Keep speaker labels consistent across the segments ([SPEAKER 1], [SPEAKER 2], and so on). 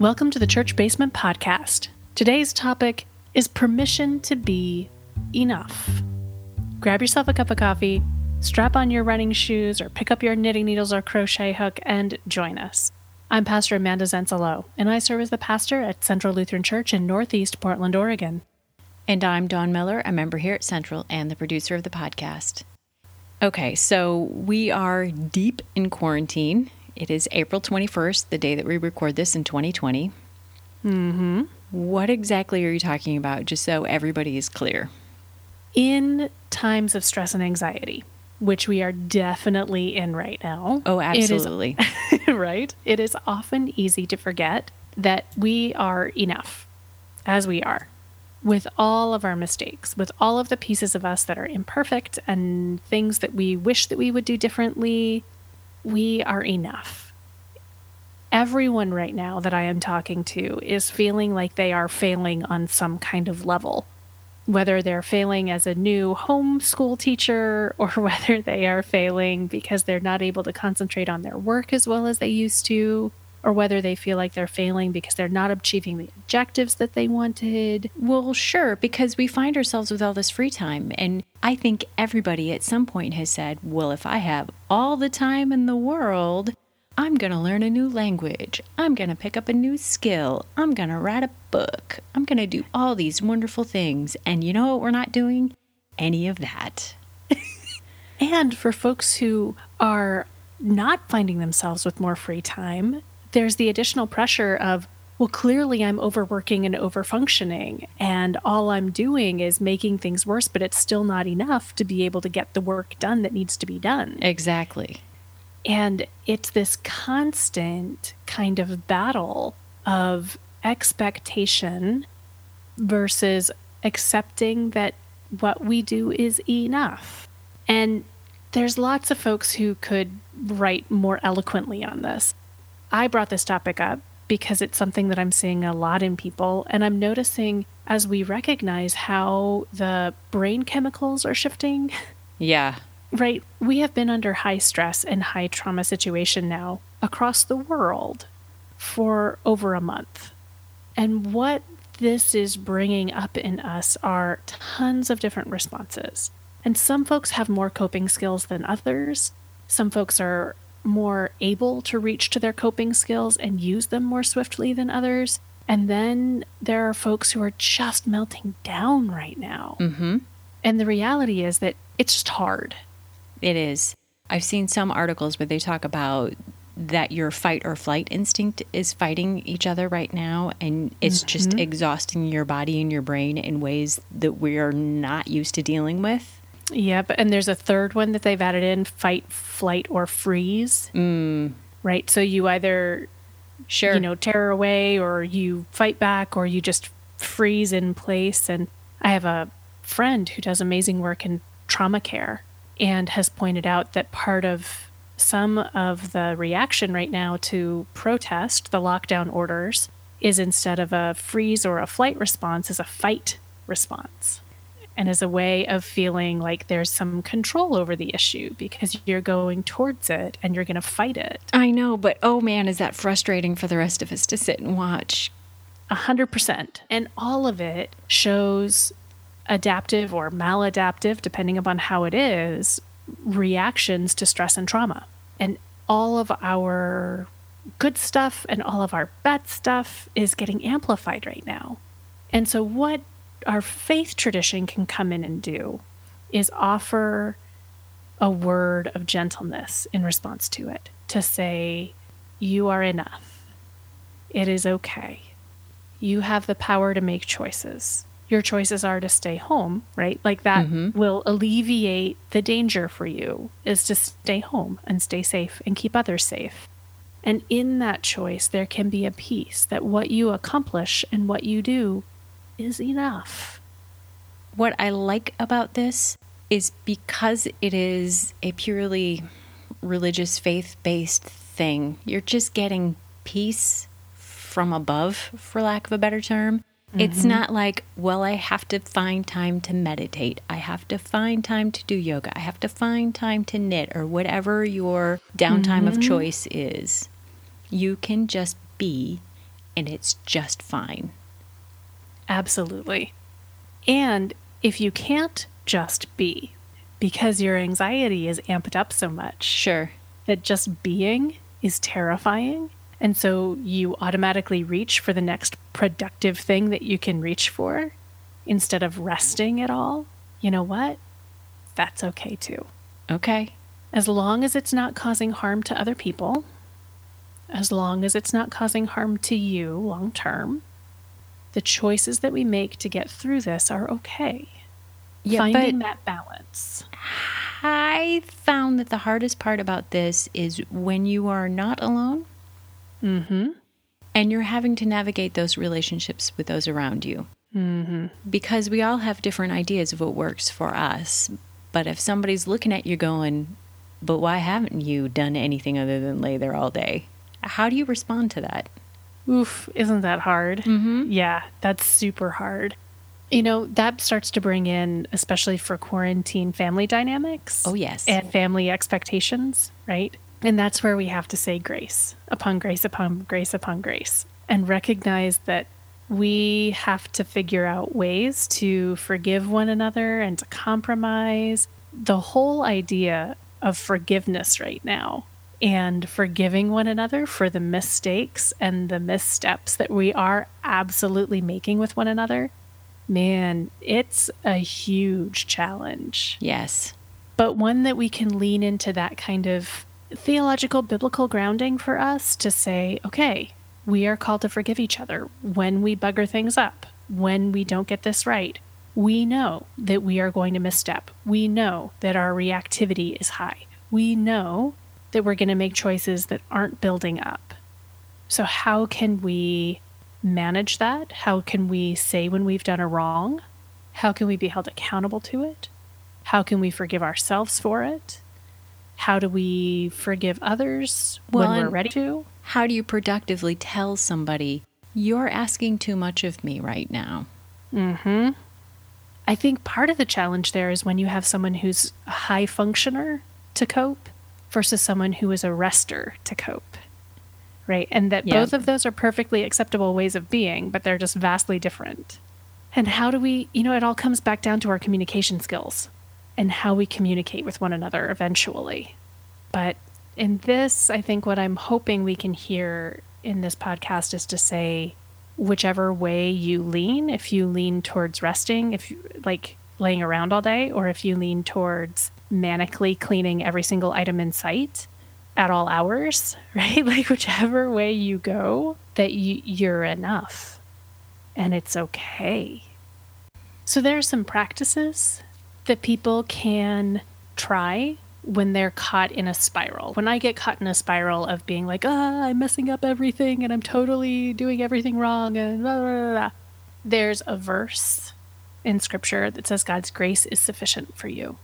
[SPEAKER 1] Welcome to the Church Basement Podcast. Today's topic is permission to be enough. Grab yourself a cup of coffee, strap on your running shoes, or pick up your knitting needles or crochet hook and join us. I'm Pastor Amanda Zentz-Alo, and I serve as the pastor at Central Lutheran Church in Northeast Portland, Oregon.
[SPEAKER 2] And I'm Dawn Miller, a member here at Central and the producer of the podcast. Okay, so we are deep in quarantine. It is April 21st, the day that we record this in 2020.
[SPEAKER 1] Mm-hmm.
[SPEAKER 2] What exactly are you talking about, just so everybody is clear?
[SPEAKER 1] In times of stress and anxiety, which we are definitely in right now.
[SPEAKER 2] Oh, absolutely.
[SPEAKER 1] It is, right? It is often easy to forget that we are enough as we are with all of our mistakes, with all of the pieces of us that are imperfect and things that we wish that we would do differently, we are enough. Everyone right now that I am talking to is feeling like they are failing on some kind of level. Whether they're failing as a new homeschool teacher or whether they are failing because they're not able to concentrate on their work as well as they used to, or whether they feel like they're failing because they're not achieving the objectives that they wanted.
[SPEAKER 2] Well, sure, because we find ourselves with all this free time. And I think everybody at some point has said, well, if I have all the time in the world, I'm going to learn a new language. I'm going to pick up a new skill. I'm going to write a book. I'm going to do all these wonderful things. And you know what we're not doing? Any of that.
[SPEAKER 1] and for folks who are not finding themselves with more free time, there's the additional pressure of, well, clearly I'm overworking and overfunctioning, and all I'm doing is making things worse, but it's still not enough to be able to get the work done that needs to be done.
[SPEAKER 2] Exactly.
[SPEAKER 1] And it's this constant kind of battle of expectation versus accepting that what we do is enough. And there's lots of folks who could write more eloquently on this. I brought this topic up because it's something that I'm seeing a lot in people. And I'm noticing as we recognize how the brain chemicals are shifting.
[SPEAKER 2] Yeah.
[SPEAKER 1] Right. We have been under high stress and high trauma situation now across the world for over a month. And what this is bringing up in us are tons of different responses. And some folks have more coping skills than others. Some folks are more able to reach to their coping skills and use them more swiftly than others. And then there are folks who are just melting down right now.
[SPEAKER 2] Mm-hmm.
[SPEAKER 1] And the reality is that it's just hard.
[SPEAKER 2] It is. I've seen some articles where they talk about that your fight or flight instinct is fighting each other right now and it's mm-hmm. just exhausting your body and your brain in ways that we are not used to dealing with.
[SPEAKER 1] Yep. And there's a third one that they've added in fight, flight, or freeze.
[SPEAKER 2] Mm.
[SPEAKER 1] Right. So you either,
[SPEAKER 2] sure.
[SPEAKER 1] you know, tear away or you fight back or you just freeze in place. And I have a friend who does amazing work in trauma care and has pointed out that part of some of the reaction right now to protest the lockdown orders is instead of a freeze or a flight response is a fight response and as a way of feeling like there's some control over the issue because you're going towards it and you're going to fight it.
[SPEAKER 2] I know, but oh man, is that frustrating for the rest of us to sit and watch.
[SPEAKER 1] A hundred percent. And all of it shows adaptive or maladaptive, depending upon how it is, reactions to stress and trauma. And all of our good stuff and all of our bad stuff is getting amplified right now. And so, what our faith tradition can come in and do is offer a word of gentleness in response to it to say, You are enough. It is okay. You have the power to make choices. Your choices are to stay home, right? Like that mm-hmm. will alleviate the danger for you, is to stay home and stay safe and keep others safe. And in that choice, there can be a peace that what you accomplish and what you do is enough.
[SPEAKER 2] What I like about this is because it is a purely religious, faith based thing, you're just getting peace from above, for lack of a better term. Mm-hmm. It's not like, well, I have to find time to meditate. I have to find time to do yoga. I have to find time to knit or whatever your downtime mm-hmm. of choice is. You can just be and it's just fine.
[SPEAKER 1] Absolutely. And if you can't just be because your anxiety is amped up so much
[SPEAKER 2] Sure.
[SPEAKER 1] that just being is terrifying, and so you automatically reach for the next productive thing that you can reach for instead of resting at all, you know what? That's okay too.
[SPEAKER 2] Okay.
[SPEAKER 1] As long as it's not causing harm to other people, as long as it's not causing harm to you long term, the choices that we make to get through this are okay.
[SPEAKER 2] Yeah,
[SPEAKER 1] Finding that balance.
[SPEAKER 2] I found that the hardest part about this is when you are not alone
[SPEAKER 1] Mm-hmm.
[SPEAKER 2] and you're having to navigate those relationships with those around you.
[SPEAKER 1] Mm-hmm.
[SPEAKER 2] Because we all have different ideas of what works for us. But if somebody's looking at you going, but why haven't you done anything other than lay there all day? How do you respond to that?
[SPEAKER 1] Oof, isn't that hard?
[SPEAKER 2] Mm-hmm.
[SPEAKER 1] Yeah, that's super hard. You know, that starts to bring in, especially for quarantine family dynamics.
[SPEAKER 2] Oh, yes.
[SPEAKER 1] And family expectations, right? And that's where we have to say grace upon grace upon grace upon grace and recognize that we have to figure out ways to forgive one another and to compromise. The whole idea of forgiveness right now and forgiving one another for the mistakes and the missteps that we are absolutely making with one another, man, it's a huge challenge
[SPEAKER 2] Yes.
[SPEAKER 1] but one that we can lean into that kind of theological, biblical grounding for us to say, okay, we are called to forgive each other when we bugger things up, when we don't get this right. We know that we are going to misstep. We know that our reactivity is high. We know that we're going to make choices that aren't building up. So, how can we manage that? How can we say when we've done a wrong? How can we be held accountable to it? How can we forgive ourselves for it? How do we forgive others
[SPEAKER 2] Well,
[SPEAKER 1] when we're ready to?
[SPEAKER 2] How do you productively tell somebody, you're asking too much of me right now?
[SPEAKER 1] Mm-hmm. I think part of the challenge there is when you have someone who's a high functioner to cope versus someone who is a rester to cope. Right? And that
[SPEAKER 2] Yeah.
[SPEAKER 1] both of those are perfectly acceptable ways of being, but they're just vastly different. And how do we, you know, it all comes back down to our communication skills and how we communicate with one another eventually. But in this, I think what I'm hoping we can hear in this podcast is to say, whichever way you lean, if you lean towards resting, if you like laying around all day, or if you lean towards manically cleaning every single item in sight at all hours, right? Like whichever way you go, that you, you're enough and it's okay. So there are some practices that people can try when they're caught in a spiral. When I get caught in a spiral of being like, ah, I'm messing up everything and I'm totally doing everything wrong and blah, blah, blah, blah. There's a verse in scripture that says God's grace is sufficient for you.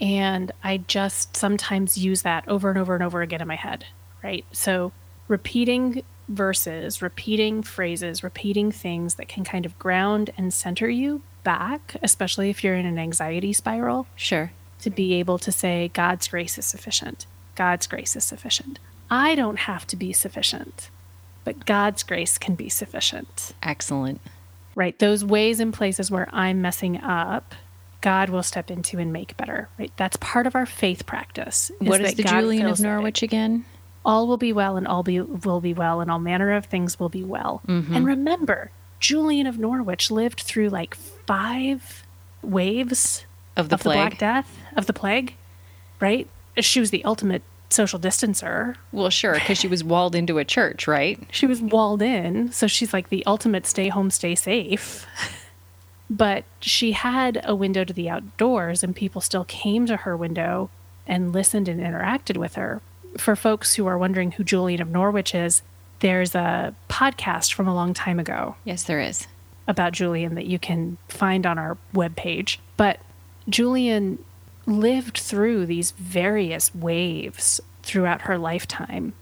[SPEAKER 1] And I just sometimes use that over and over and over again in my head, right? So repeating verses, repeating phrases, repeating things that can kind of ground and center you back, especially if you're in an anxiety spiral
[SPEAKER 2] Sure.
[SPEAKER 1] to be able to say, God's grace is sufficient. God's grace is sufficient. I don't have to be sufficient, but God's grace can be sufficient,
[SPEAKER 2] Excellent.
[SPEAKER 1] Right? Those ways and places where I'm messing up, God will step into and make better, right? That's part of our faith practice.
[SPEAKER 2] what is the
[SPEAKER 1] God
[SPEAKER 2] Julian of Norwich again?
[SPEAKER 1] All will be well, and all be, will be well, and all manner of things will be well. Mm-hmm. And remember, Julian of Norwich lived through like five waves
[SPEAKER 2] Of the
[SPEAKER 1] of the. Black Death, of the plague, right? She was the ultimate social distancer.
[SPEAKER 2] Well, sure, because she was walled into a church, right?
[SPEAKER 1] She was walled in, so she's like the ultimate stay home, stay safe. but she had a window to the outdoors, and people still came to her window and listened and interacted with her. For folks who are wondering who Julian of Norwich is, there's a podcast from a long time ago
[SPEAKER 2] Yes, there is.
[SPEAKER 1] about Julian that you can find on our webpage. But Julian lived through these various waves throughout her lifetime,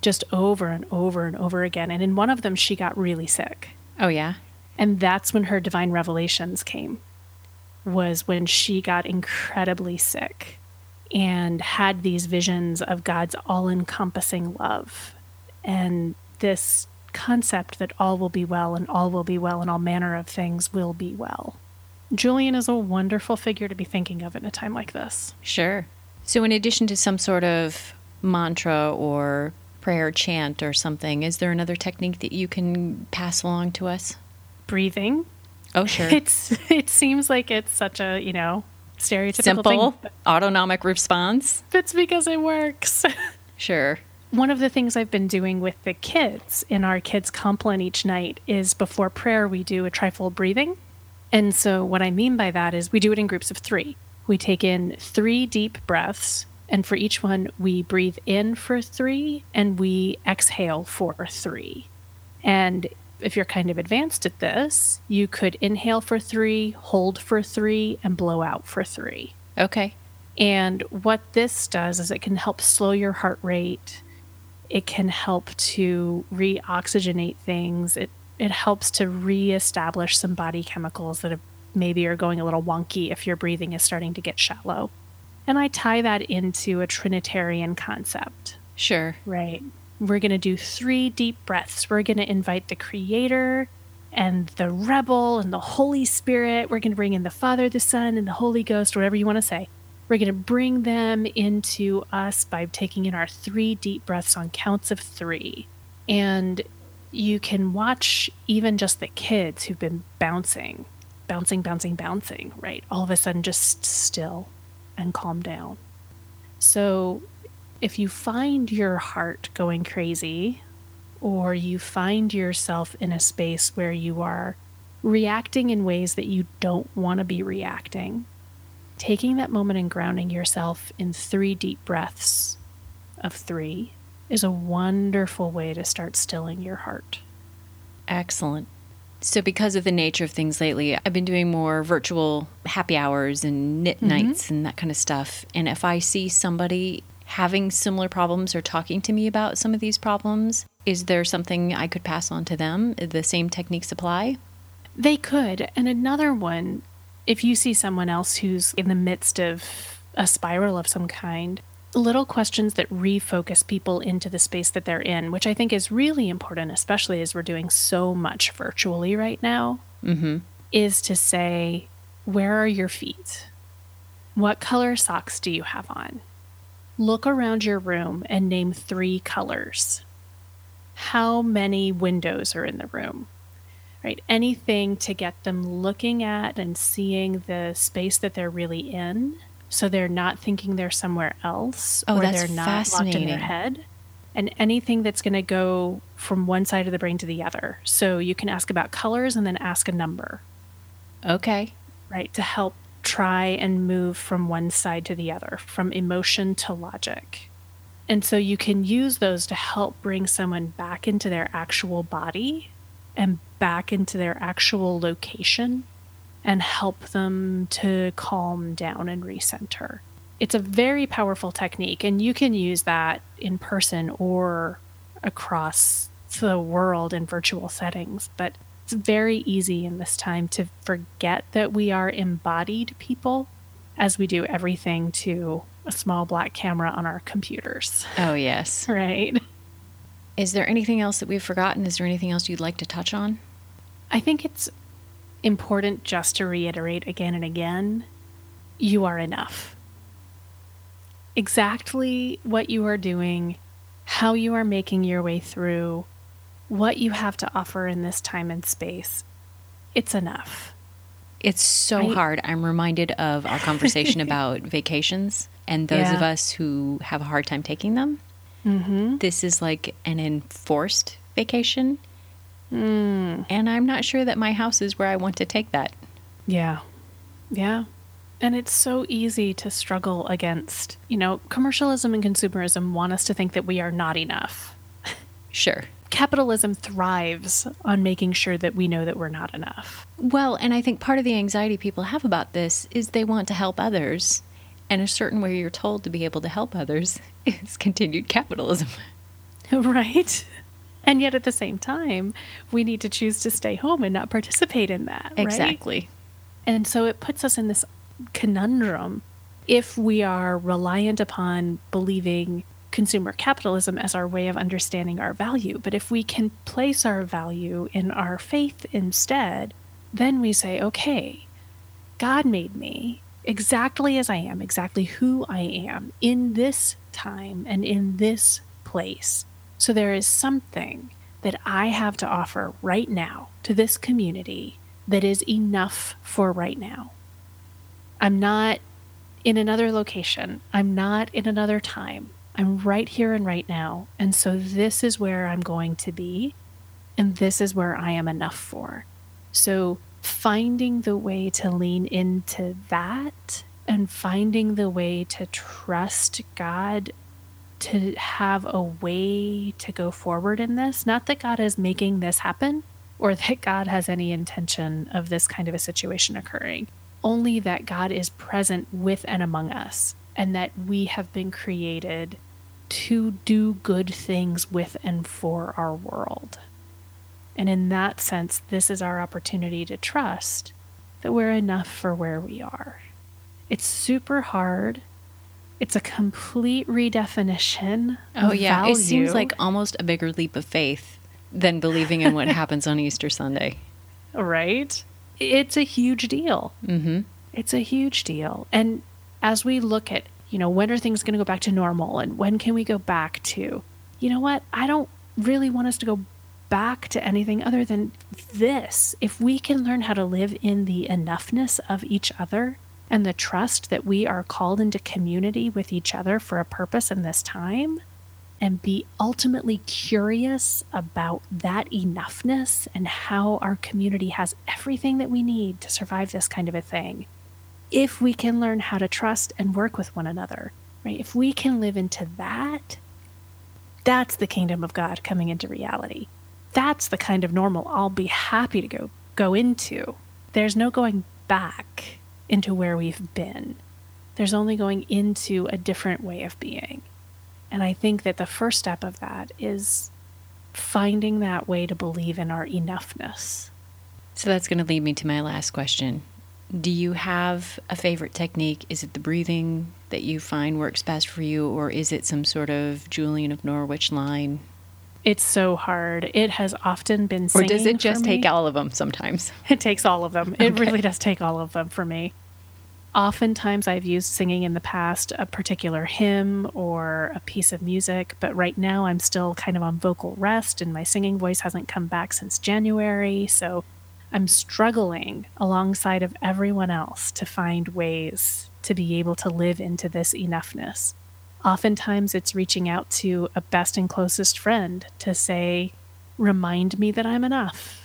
[SPEAKER 1] just over and over and over again. And in one of them, she got really sick.
[SPEAKER 2] Oh, yeah.
[SPEAKER 1] And that's when her divine revelations came, was when she got incredibly sick and had these visions of God's all encompassing love and this concept that all will be well and all will be well and all manner of things will be well. Julian is a wonderful figure to be thinking of in a time like this.
[SPEAKER 2] Sure. So, in addition to some sort of mantra or prayer chant or something, is there another technique that you can pass along to us?
[SPEAKER 1] Breathing.
[SPEAKER 2] Oh, sure.
[SPEAKER 1] It's it seems like it's such a, you know, stereotypical
[SPEAKER 2] Simple,
[SPEAKER 1] thing.
[SPEAKER 2] autonomic response.
[SPEAKER 1] It's because it works.
[SPEAKER 2] Sure.
[SPEAKER 1] One of the things I've been doing with the kids in our kids' compline each night is before prayer, we do a trifold breathing. And so, what I mean by that is we do it in groups of three. We take in three deep breaths, and for each one, we breathe in for three and we exhale for three. And if you're kind of advanced at this, you could inhale for three, hold for three, and blow out for three.
[SPEAKER 2] Okay.
[SPEAKER 1] And what this does is it can help slow your heart rate. It can help to reoxygenate things. It it helps to reestablish some body chemicals that have, maybe are going a little wonky if your breathing is starting to get shallow. And I tie that into a trinitarian concept,
[SPEAKER 2] Sure.
[SPEAKER 1] right? We're going to do three deep breaths. We're going to invite the creator and the rebel and the Holy Spirit. We're going to bring in the Father, the Son, and the Holy Ghost, whatever you want to say. We're going to bring them into us by taking in our three deep breaths on counts of three. And you can watch even just the kids who've been bouncing, bouncing, bouncing, bouncing, right? All of a sudden just still and calm down. So if you find your heart going crazy, or you find yourself in a space where you are reacting in ways that you don't want to be reacting, taking that moment and grounding yourself in three deep breaths of three is a wonderful way to start stilling your heart.
[SPEAKER 2] Excellent. So, because of the nature of things lately, I've been doing more virtual happy hours and knit mm-hmm. nights and that kind of stuff. And if I see somebody having similar problems or talking to me about some of these problems, is there something I could pass on to them? The same techniques apply?
[SPEAKER 1] They could. And another one, if you see someone else who's in the midst of a spiral of some kind, little questions that refocus people into the space that they're in, which I think is really important, especially as we're doing so much virtually right now,
[SPEAKER 2] Mm-hmm.
[SPEAKER 1] is to say, Where are your feet? What color socks do you have on? Look around your room and name three colors. How many windows are in the room? Right? Anything to get them looking at and seeing the space that they're really in so they're not thinking they're somewhere else
[SPEAKER 2] Oh,
[SPEAKER 1] or
[SPEAKER 2] that's
[SPEAKER 1] they're not locked in their head. And anything that's going to go from one side of the brain to the other. So you can ask about colors and then ask a number
[SPEAKER 2] Okay.
[SPEAKER 1] right? To help try and move from one side to the other, from emotion to logic. And so you can use those to help bring someone back into their actual body and back into their actual location and help them to calm down and recenter. It's a very powerful technique, and you can use that in person or across the world in virtual settings. But it's very easy in this time to forget that we are embodied people as we do everything to a small black camera on our computers,
[SPEAKER 2] Oh, yes.
[SPEAKER 1] right?
[SPEAKER 2] Is there anything else that we've forgotten? Is there anything else you'd like to touch on?
[SPEAKER 1] I think it's important just to reiterate again and again you are enough. Exactly what you are doing, how you are making your way through, what you have to offer in this time and space, it's enough.
[SPEAKER 2] It's so
[SPEAKER 1] Right.
[SPEAKER 2] hard. I'm reminded of our conversation about vacations and those of us who have a hard time taking them.
[SPEAKER 1] Mm-hmm.
[SPEAKER 2] This is like an enforced vacation.
[SPEAKER 1] Mm.
[SPEAKER 2] And I'm not sure that my house is where I want to take that.
[SPEAKER 1] Yeah. Yeah. And it's so easy to struggle against, you know, commercialism and consumerism want us to think that we are not enough.
[SPEAKER 2] Sure.
[SPEAKER 1] Capitalism thrives on making sure that we know that we're not enough.
[SPEAKER 2] Well, and I think part of the anxiety people have about this is they want to help others. And a certain way you're told to be able to help others is continued capitalism.
[SPEAKER 1] right? And yet at the same time, we need to choose to stay home and not participate in that. right?
[SPEAKER 2] Exactly.
[SPEAKER 1] And so it puts us in this conundrum if we are reliant upon believing consumer capitalism as our way of understanding our value. But if we can place our value in our faith instead, then we say, okay, God made me exactly as I am, exactly who I am in this time and in this place. So there is something that I have to offer right now to this community that is enough for right now. I'm not in another location. I'm not in another time. I'm right here and right now. And so this is where I'm going to be. And this is where I am enough for. So finding the way to lean into that and finding the way to trust God to have a way to go forward in this. Not that God is making this happen or that God has any intention of this kind of a situation occurring, only that God is present with and among us and that we have been created to do good things with and for our world. And in that sense, this is our opportunity to trust that we're enough for where we are. It's super hard. It's a complete redefinition.
[SPEAKER 2] Oh, yeah. Value. It seems like almost a bigger leap of faith than believing in what happens on Easter Sunday.
[SPEAKER 1] Right? It's a huge deal.
[SPEAKER 2] Mm-hmm.
[SPEAKER 1] It's a huge deal. And as we look at, you know, when are things going to go back to normal and when can we go back to, you know what? I don't really want us to go back to anything other than this. If we can learn how to live in the enoughness of each other and the trust that we are called into community with each other for a purpose in this time, and be ultimately curious about that enoughness and how our community has everything that we need to survive this kind of a thing. If we can learn how to trust and work with one another, right? If we can live into that, that's the kingdom of God coming into reality. That's the kind of normal I'll be happy to go go into. There's no going back into where we've been. There's only going into a different way of being. And I think that the first step of that is finding that way to believe in our enoughness.
[SPEAKER 2] So that's going to lead me to my last question. Do you have a favorite technique? Is it the breathing that you find works best for you, or is it some sort of Julian of Norwich line?
[SPEAKER 1] It's so hard. It has often been
[SPEAKER 2] Or does it just take all of them sometimes?
[SPEAKER 1] It takes all of them. Okay. It really does take all of them for me. Oftentimes, I've used singing in the past a particular hymn or a piece of music, but right now I'm still kind of on vocal rest and my singing voice hasn't come back since January. So I'm struggling alongside of everyone else to find ways to be able to live into this enoughness. Oftentimes, it's reaching out to a best and closest friend to say, Remind me that I'm enough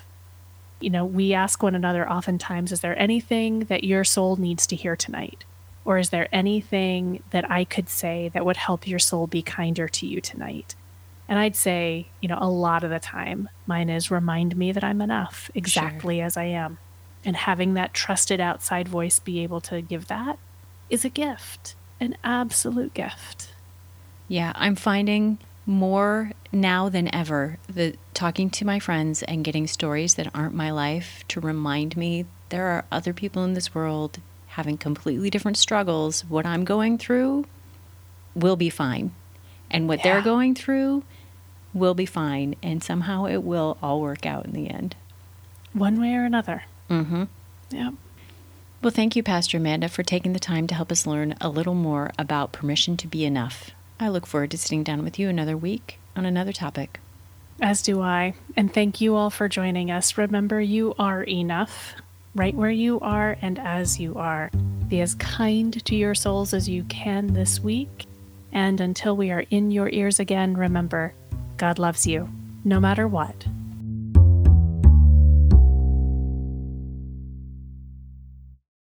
[SPEAKER 1] you know, we ask one another oftentimes, is there anything that your soul needs to hear tonight? Or is there anything that I could say that would help your soul be kinder to you tonight? And I'd say, you know, a lot of the time, mine is remind me that I'm enough exactly sure. as I am. And having that trusted outside voice be able to give that is a gift, an absolute gift.
[SPEAKER 2] Yeah, I'm finding more now than ever the talking to my friends and getting stories that aren't my life to remind me there are other people in this world having completely different struggles. What i'm going through will be fine. And what yeah. they're going through will be fine. And somehow it will all work out in the end.
[SPEAKER 1] One way or another.
[SPEAKER 2] Mm-hmm.
[SPEAKER 1] Yeah
[SPEAKER 2] well thank you pastor amanda for taking the time to help us learn a little more about permission to be enough I look forward to sitting down with you another week on another topic.
[SPEAKER 1] As do I. And thank you all for joining us. Remember, you are enough, right where you are and as you are. Be as kind to your souls as you can this week. And until we are in your ears again, remember, God loves you, no matter what.